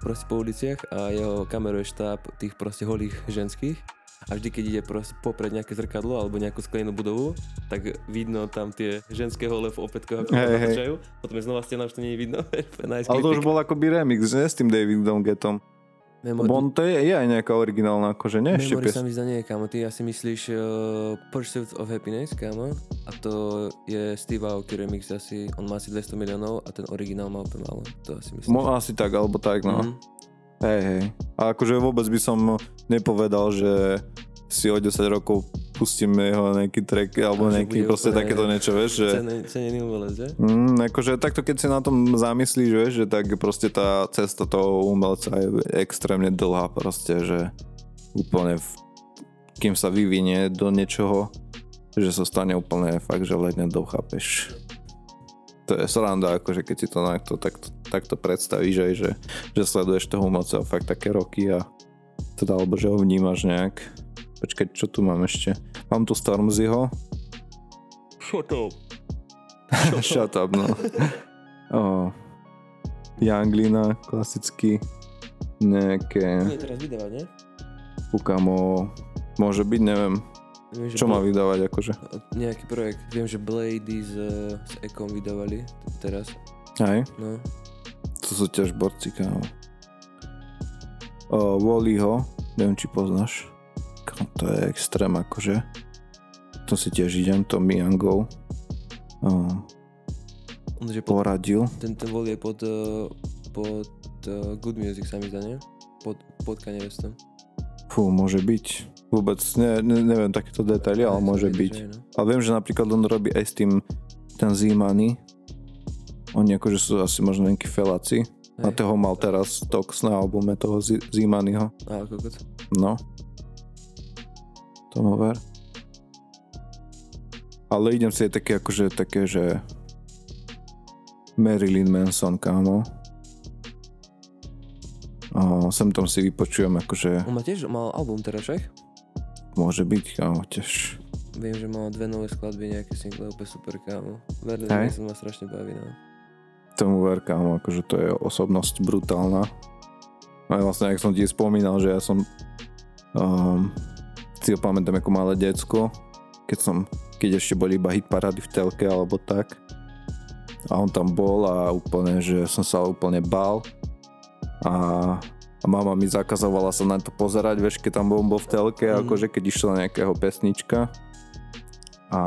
proste po uliciach a jeho kameruje štáb tých proste holých ženských a vždy, keď ide popred nejaké zrkadlo alebo nejakú sklenú budovu, tak vidno tam tie ženské hole v opätkoch, ako hey, natáčajú. Potom je znova stena, už to nie je vidno. nice ale to už bol akoby remix, ne? S tým Davidom Getom. Memory, Bon, to je, je aj nejaká originálna, akože nie Memory sa mi zdá nie, kámo. Ty asi myslíš uh, Pursuit of Happiness, kámo. A to je Steve Aoki remix asi, on má asi 200 miliónov a ten originál má úplne málo. To asi myslím. Mo, asi tak, alebo tak, no. Mhm. Hej, hej. A akože vôbec by som nepovedal, že si o 10 rokov pustím jeho nejaký track, alebo nejaký proste úplne takéto niečo, vieš, že... Cene- Cenený umelec, že? Mm, akože takto keď si na tom zamyslíš, vieš, že tak proste tá cesta toho umelca je extrémne dlhá proste, že úplne v, kým sa vyvinie do niečoho, že sa stane úplne fakt, že ledne do chápeš. To je sranda, akože keď si to takto, takto, takto predstavíš aj, že, že sleduješ toho umelca fakt také roky a teda, alebo že ho vnímaš nejak. Počkať, čo tu mám ešte? Mám tu Stormzyho, Shut up. Shut up, no. oh. Younglina, klasicky. Nejaké, Nie teraz vydávať, nie? ukamo, môže byť, neviem, Viem, čo má vydávať, akože. Nejaký projekt. Viem, že Blady s, eh, s Ekom vydávali teraz. Hej, No. to sú tiež borci, kámo. O, Wallyho, neviem, či poznáš. To je extrém, akože. To si tiež idem, Tommy Youngov. O, On, že pod, poradil. ten, ten vol je pod, eh, pod uh, Good Music sa mi zdá, nie? Pod, pod Kanye Westom. Fú, môže byť. Vôbec ne, ne, neviem takéto detaily, ale môže byť. že no. Ale viem, že napríklad on robí aj s tým ten Z-Money. Oni akože sú asi možno nejakí feláci. A Hej. toho mal teraz Tox na albume toho Z- Z-Moneyho. A kokot. No. Tomu ver. Ale idem si aj také akože také, že Marilyn Manson, kámo. A sem tam si vypočujem akože On má tiež mal album teraz však? môže byť, kámo, tiež. Viem, že mal dve nové skladby, nejaké single, úplne super kámo. Hej. Manson ma strašne baví, no. Tomu ver, kámo, akože to je osobnosť brutálna. A vlastne, jak som ti spomínal, že ja som um, si ho pamätám ako malé decko, keď som, keď ešte boli iba hit parády v telke alebo tak. A on tam bol a úplne, že som sa úplne bál. A, a mama mi zakazovala sa na to pozerať, vieš, keď tam bol, bol v telke, Mm. akože keď išla nejakého pesnička. A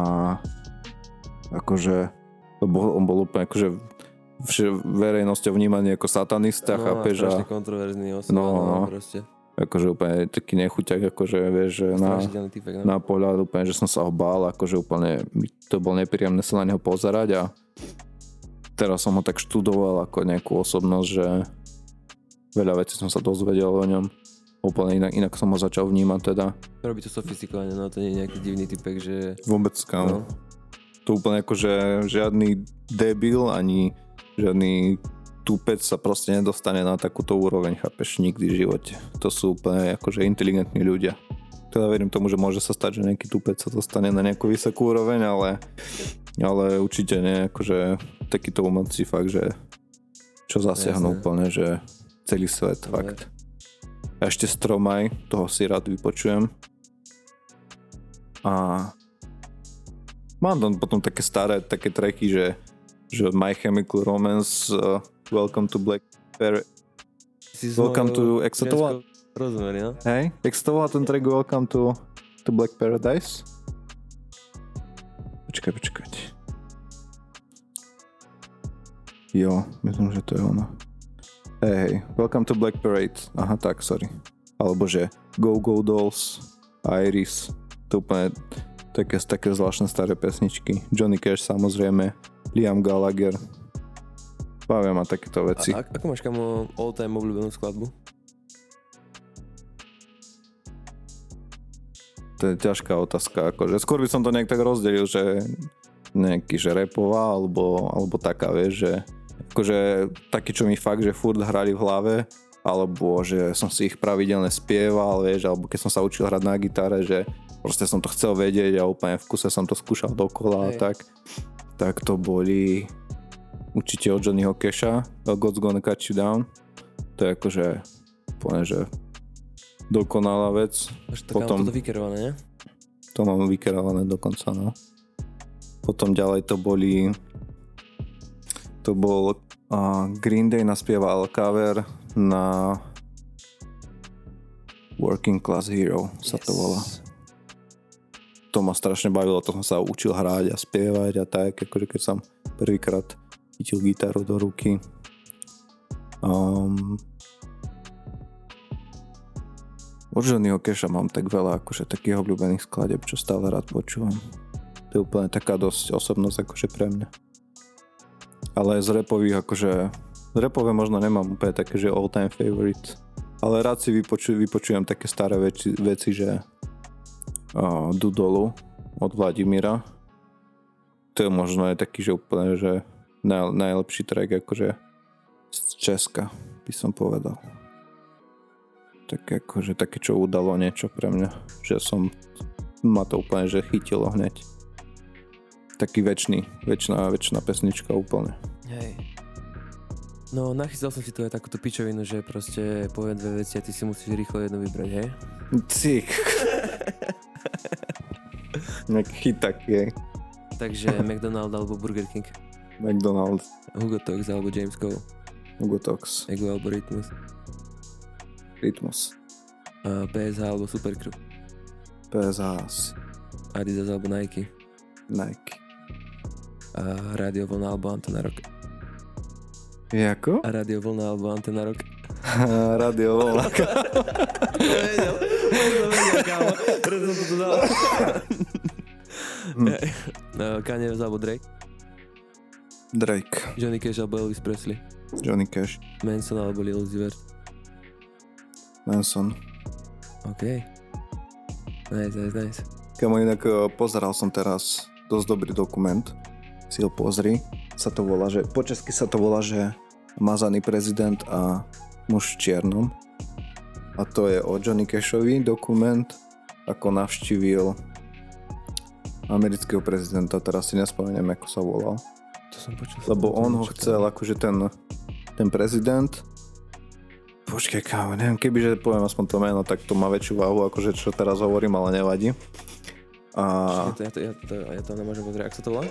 akože to bol, on bol úplne akože verejnosťou vnímaný ako satanista, no, chápeš? A kontroverzný osoba, No, no, proste. akože úplne taký nechuťak, akože vieš, že na, no. na pohľad úplne, že som sa ho bál, akože úplne to bolo nepríjemné sa na neho pozerať a teraz som ho tak študoval ako nejakú osobnosť, že veľa vecí som sa dozvedel o ňom. Úplne inak, inak som ho začal vnímať teda. Robí to sofistikovane, no to nie je nejaký divný typek, že... Vôbec kam. No. To úplne akože žiadny debil ani žiadny tupec sa proste nedostane na takúto úroveň, chápeš, nikdy v živote. To sú úplne akože inteligentní ľudia. Teda verím tomu, že môže sa stať, že nejaký tupec sa dostane na nejakú vysokú úroveň, ale, ale určite nie, akože takýto umelci fakt, že čo zasiahnu Jasné. úplne, že celý svet, Ale- fakt. A ešte Stromaj, toho si rád vypočujem. A mám tam potom také staré, také tracky, že, že My Chemical Romance, uh, Welcome to Black s Welcome to, jak sa to volá? Rozmeri, no. Hej, jak sa to volá ten track Welcome to, to Black Paradise? Počkaj, počkať. Jo, myslím, že to je ono. Hej, hej, Welcome to Black Parade. Aha, tak, sorry. Alebo že Go Go Dolls, Iris. To úplne také, také zvláštne staré pesničky. Johnny Cash samozrejme, Liam Gallagher. Bavia ma takéto veci. A, ako máš kamo all time obľúbenú skladbu? To je ťažká otázka. Akože. Skôr by som to nejak tak rozdelil, že nejaký, že repová, alebo, alebo taká, vieš, že akože taký, čo mi fakt, že furt hrali v hlave, alebo že som si ich pravidelne spieval, vieš, alebo keď som sa učil hrať na gitare, že proste som to chcel vedieť a úplne v kuse som to skúšal dokola a tak. Tak to boli určite od Johnnyho Casha, God's Gonna Cut You Down. To je akože úplne, že dokonalá vec. Máš to Potom- toto vykerované, ne? To mám vykerované dokonca, no. Potom ďalej to boli... To bol uh, Green Day naspieval cover na Working Class Hero sa to volá. To ma strašne bavilo, to som sa učil hrať a spievať a tak, akože keď som prvýkrát chytil gitaru do ruky. Um, Od Johnnyho Keša mám tak veľa akože takých obľúbených skladeb, čo stále rád počúvam. To je úplne taká dosť osobnosť akože pre mňa. Ale z repových akože... Z repové možno nemám úplne také, že all time favorite. Ale rád si vypoču, vypočujem také staré veci, veci že Dudolu od Vladimíra. To je možno aj taký, že úplne, že naj, najlepší track akože z Česka, by som povedal. Tak akože také, čo udalo niečo pre mňa. Že som ma to úplne, že chytilo hneď. Taký väčší, väčšiná, väčšiná pesnička úplne. Hej. No, nachystal som si tu aj takúto pičovinu, že proste poviem dve veci a ty si musíš rýchlo jednu vybrať, hej? Cik. Nejaký chyt taký, hej. Takže McDonald alebo Burger King. McDonald's, Hugo Tox alebo James Cole. Hugo Tox, Ego alebo Rytmus. Rytmus, A PSH alebo Supercrew. PSH asi, Adidas alebo Nike. Nike. A Radio Vlna alebo Antena Rock. Jako? A Radio Vlna alebo Antena Rock. Radio Volna. Preto som to tu dal. Hm. Kanye West alebo Drake. Drake, Johnny Cash alebo Elvis Presley. Johnny Cash, Manson alebo Lil Uzi Vert. Manson. OK. Nice, nice, nice. Kamo inak eh, pozeral som teraz dosť dobrý dokument. Si ho pozri. Sa to volá, že, po česky sa to volá, že Mazaný prezident a muž v čiernom. A to je o Johnny Cashovi dokument, ako navštívil amerického prezidenta, teraz si nespomeniem, ako sa volal. To som počul. Lebo on ho chcel, akože ten, ten prezident, počkaj kámo, neviem, kebyže poviem aspoň to meno, tak to má väčšiu váhu, akože čo teraz hovorím, ale nevadí. A to, ja, to, ja, to, ja to nemôžem pozrieť. Ak sa to volá?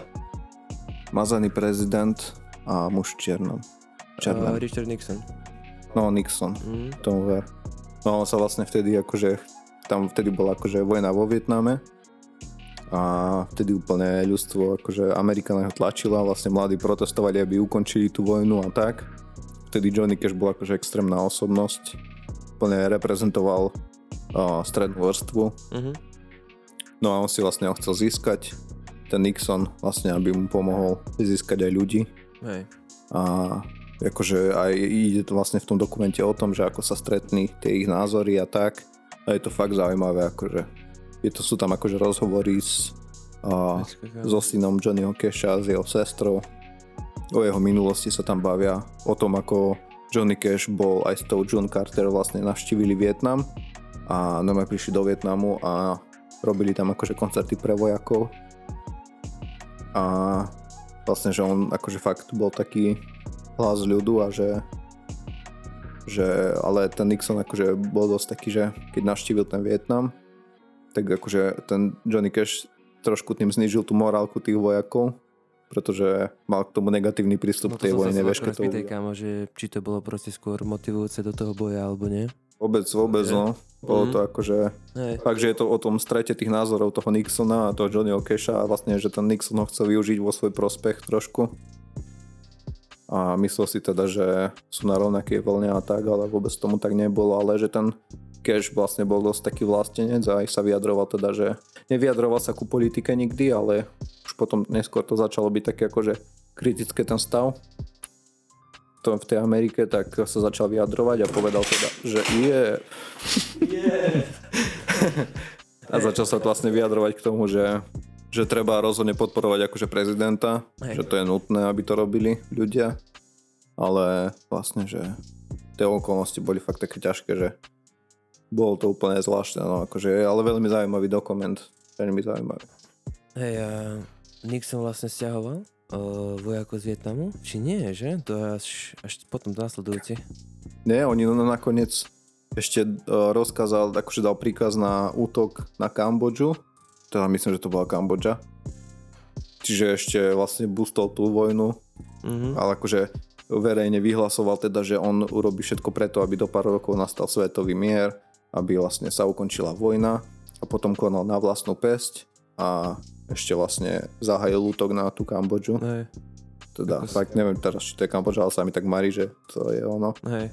mazaný prezident a muž čiernom. Uh, Černom. Richard Nixon. No, Nixon, Mm. tomu ver. No, on sa vlastne vtedy akože, tam vtedy bola akože vojna vo Vietname a vtedy úplne ľudstvo, akože Amerika na ho tlačila, vlastne mladí protestovali, aby ukončili tú vojnu a tak. Vtedy Johnny Cash bol akože extrémna osobnosť, úplne reprezentoval uh, strednú vrstvu, Mhm. no a on si vlastne ho chcel získať, ten Nixon vlastne, aby mu pomohol získať aj ľudí Hej. a akože aj ide to vlastne v tom dokumente o tom, že ako sa stretli tie ich názory a tak. A je to fakt zaujímavé, akože. Je to, sú tam akože rozhovory s, a, so synom Johnnyho Casha, s jeho sestrou. O jeho minulosti sa tam bavia. O tom, ako Johnny Cash bol aj s tou John Carter vlastne navštívili Vietnam. A normálne prišli do Vietnamu a robili tam akože koncerty pre vojakov. A vlastne, že on akože fakt bol taký hlas ľudu a že že, ale ten Nixon akože bol dosť taký, že keď navštívil ten Vietnam, tak akože ten Johnny Cash trošku tým znižil tú morálku tých vojakov, pretože mal k tomu negatívny prístup No k tej vojne, vieš, keď to spýtaj, kámo, že či to bolo proste skôr motivujúce do toho boja, alebo nie. vôbec, vôbec, no. Bolo Mhm. to akože, fakt, že je to o tom strete tých názorov toho Nixona a toho Johnnyho Casha a vlastne, že ten Nixon ho chcel využiť vo svoj prospech trošku. A myslel si teda, že sú na rovnakej vlne a tak, ale vôbec tomu tak nebolo, ale že ten Cash vlastne bol dosť taký vlastenec a aj sa vyjadroval teda, že nevyjadroval sa ku politike nikdy, ale už potom neskôr to začalo byť také akože kritické ten stav to v tej Amerike, tak sa začal vyjadrovať a povedal teda, že je. a začal sa vlastne vyjadrovať k tomu, že, že treba rozhodne podporovať akože prezidenta, Hej. že to je nutné, aby to robili ľudia, ale vlastne, že tie okolnosti boli fakt také ťažké, že bolo to úplne zvláštne, no akože, ale veľmi zaujímavý dokument, veľmi zaujímavý. Hej, a Nixon vlastne stiahoval uh, vojakov z Vietnamu? Či nie, že? To je až, až potom následujúci. Nie, oni no nakoniec ešte uh, rozkázal, akože dal príkaz na útok na Kambodžu, teda myslím, že to bola Kambodža. Čiže ešte vlastne boostol tú vojnu, Mhm. ale akože verejne vyhlasoval teda, že on urobí všetko preto, aby do pár rokov nastal svetový mier, aby vlastne sa ukončila vojna a potom konal na vlastnú pesť a ešte vlastne zahájil útok na tú Kambodžu. Hej, Teda Ako fakt neviem teraz, či to je Kambodža, ale sa mi tak marí, že to je ono. hej.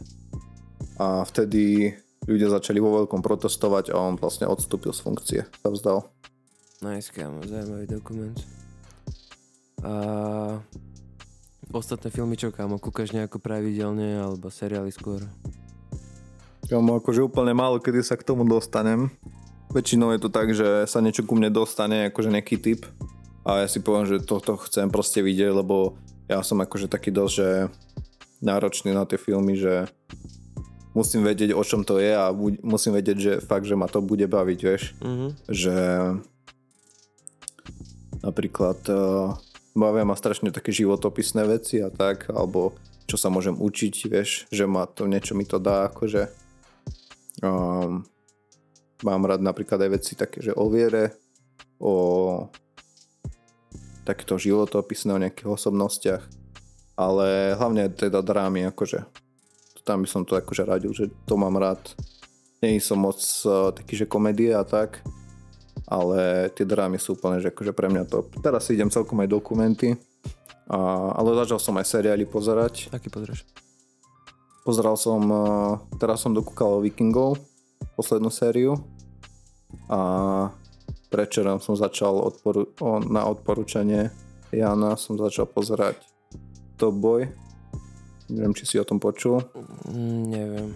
A vtedy ľudia začali vo veľkom protestovať a on vlastne odstúpil z funkcie, sa vzdal. Nice, kámo, zaujímavý dokument. A ostatné filmy čo, kámo, kúkaš nejako pravidelne, alebo seriály skôr? Kámo, akože úplne málo, kedy sa k tomu dostanem. Väčšinou je to tak, že sa niečo ku mne dostane, akože nejaký typ a ja si poviem, že toto chcem proste vidieť, lebo ja som akože taký dosť, že náročný na tie filmy, že musím vedieť, o čom to je a musím vedieť, že fakt, že ma to bude baviť, vieš. Mhm. Že napríklad uh, bavia ma strašne také životopisné veci a tak, alebo čo sa môžem učiť, vieš, že ma to niečo mi to dá, akože. Um, mám rád napríklad aj veci také, že o viere, o takéto životopisné, o nejakých osobnostiach, ale hlavne teda drámy, akože. Tam by som to akože radil, že to mám rád. Nie som moc uh, taký, že komédie a tak, ale tie drámy sú úplne, že akože pre mňa to. Teraz si idem celkom aj dokumenty, a, ale začal som aj seriály pozerať. Aký pozrieš? Pozeral som, teraz som dokúkal Vikingov, poslednú sériu a prečerom som začal odporu, na odporúčanie Jana som začal pozerať Top Boy. Neviem, či si o tom počul. Mm, neviem.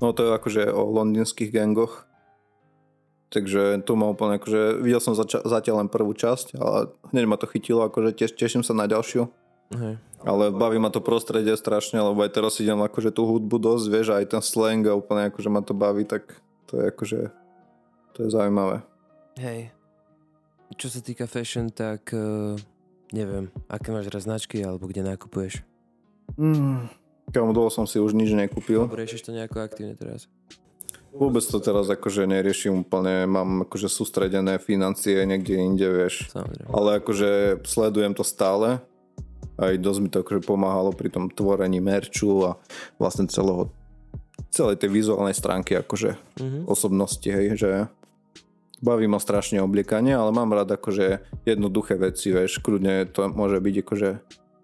No to je akože o londýnskych gangoch. Takže to ma úplne akože, videl som zača- zatiaľ len prvú časť, ale hneď ma to chytilo, akože teš, teším sa na ďalšiu. Hej. Ale baví ma to prostredie strašne, lebo aj teraz idem akože tú hudbu dosť, vieš, aj ten slang a úplne akože ma to baví, tak to je akože, to je zaujímavé. Hej. Čo sa týka fashion, tak uh, neviem, aké máš raz značky alebo kde nakupuješ? Mm. Kámo, dlho som si už nič nekúpil. Alebo riešiš to nejako aktívne teraz? Vôbec to teraz akože neriešim úplne, mám akože sústredené financie niekde inde, vieš. Samozrejme. Ale akože sledujem to stále. Aj dosť mi to akože pomáhalo pri tom tvorení merču a vlastne celého, celej tej vizuálnej stránky akože Mhm. osobnosti, hej, že baví ma strašne obliekanie, ale mám rád akože jednoduché veci, vieš, kľudne to môže byť akože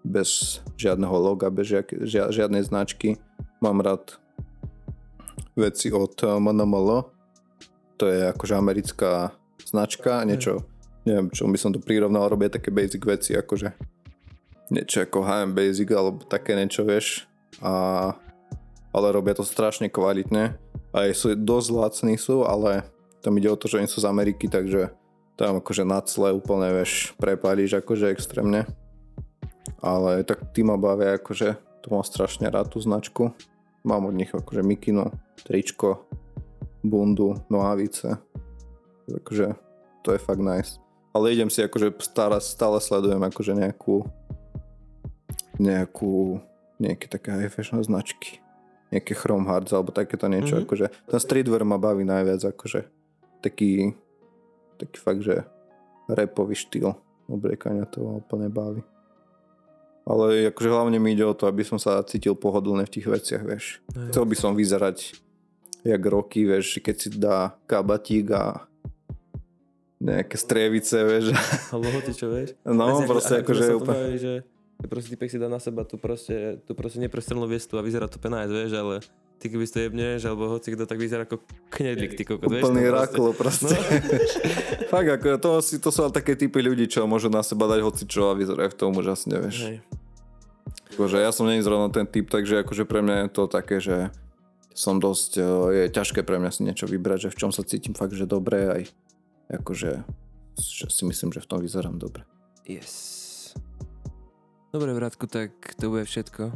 bez žiadneho loga, bez žiadnej značky. Mám rád veci od eh, MNML, to je akože americká značka, niečo, neviem, čo by som to prirovnal, robia také basic veci, akože niečo ako H&M Basic, alebo také niečo, vieš, a, ale robia to strašne kvalitne, aj sú dosť lacní sú, ale tam ide o to, že oni sú z Ameriky, takže tam akože na cle úplne, vieš, prepálíš akože extrémne. Ale tak tí ma bavia, akože to mám strašne rád tú značku. Mám od nich akože mikinu, tričko, bundu, nohavice. Takže to je fakt nice. Ale idem si akože stále, stále sledujem akože nejakú nejakú nejaké také high fashion značky. Nejaké Chrome Hearts alebo takéto niečo. Mhm. Mm-hmm. Akože, ten streetwear ma baví najviac. Akože taký taký fakt, že rapový štýl obliekania to ma úplne baví. Ale akože hlavne mi ide o to, aby som sa cítil pohodlne v tých veciach, vieš. Hej. Chcel by som vyzerať jak roky, vieš, keď si dá kabatík a nejaké strievice, vieš. Hoci čo, vieš? No, Vieš, proste ako- akože to úplne... že proste typek si dá na seba tú proste, tú proste neprestrelnú viestu a vyzerá to penajc, vieš, ale ty keby si to jebneš, alebo hoci kto, tak vyzerá ako knedlik, ty kokot, vieš? Úplný proste- raklo proste. No. Fakt, ako to, si, to sú ale také typy ľudí, čo môžu na seba dať hoci čo a vyzerajú v tom úžasne, vieš. Hej. Akože ja som není zrovna ten typ, takže akože pre mňa je to také, že som dosť, eh, je ťažké pre mňa si niečo vybrať, že v čom sa cítim fakt, že dobre aj akože že si myslím, že v tom vyzerám dobre. Yes. Dobre, Vratku, tak to bude všetko.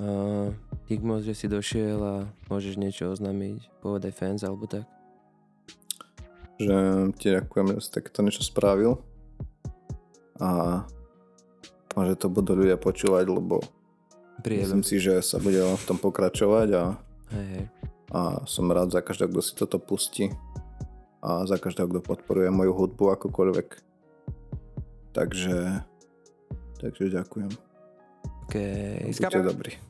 Uh, dík moc, že si došiel a môžeš niečo oznámiť, povedať fans alebo tak. Že ti ďakujem, že si takéto niečo spravil a že to budú ľudia počúvať, lebo Príjemne. myslím si, že sa bude v tom pokračovať a Hej, hej. a som rád za každého, kto si toto pustí a za každého, kto podporuje moju hudbu akokoľvek. Takže, Takže ďakujem. OK. Buďte dobrý.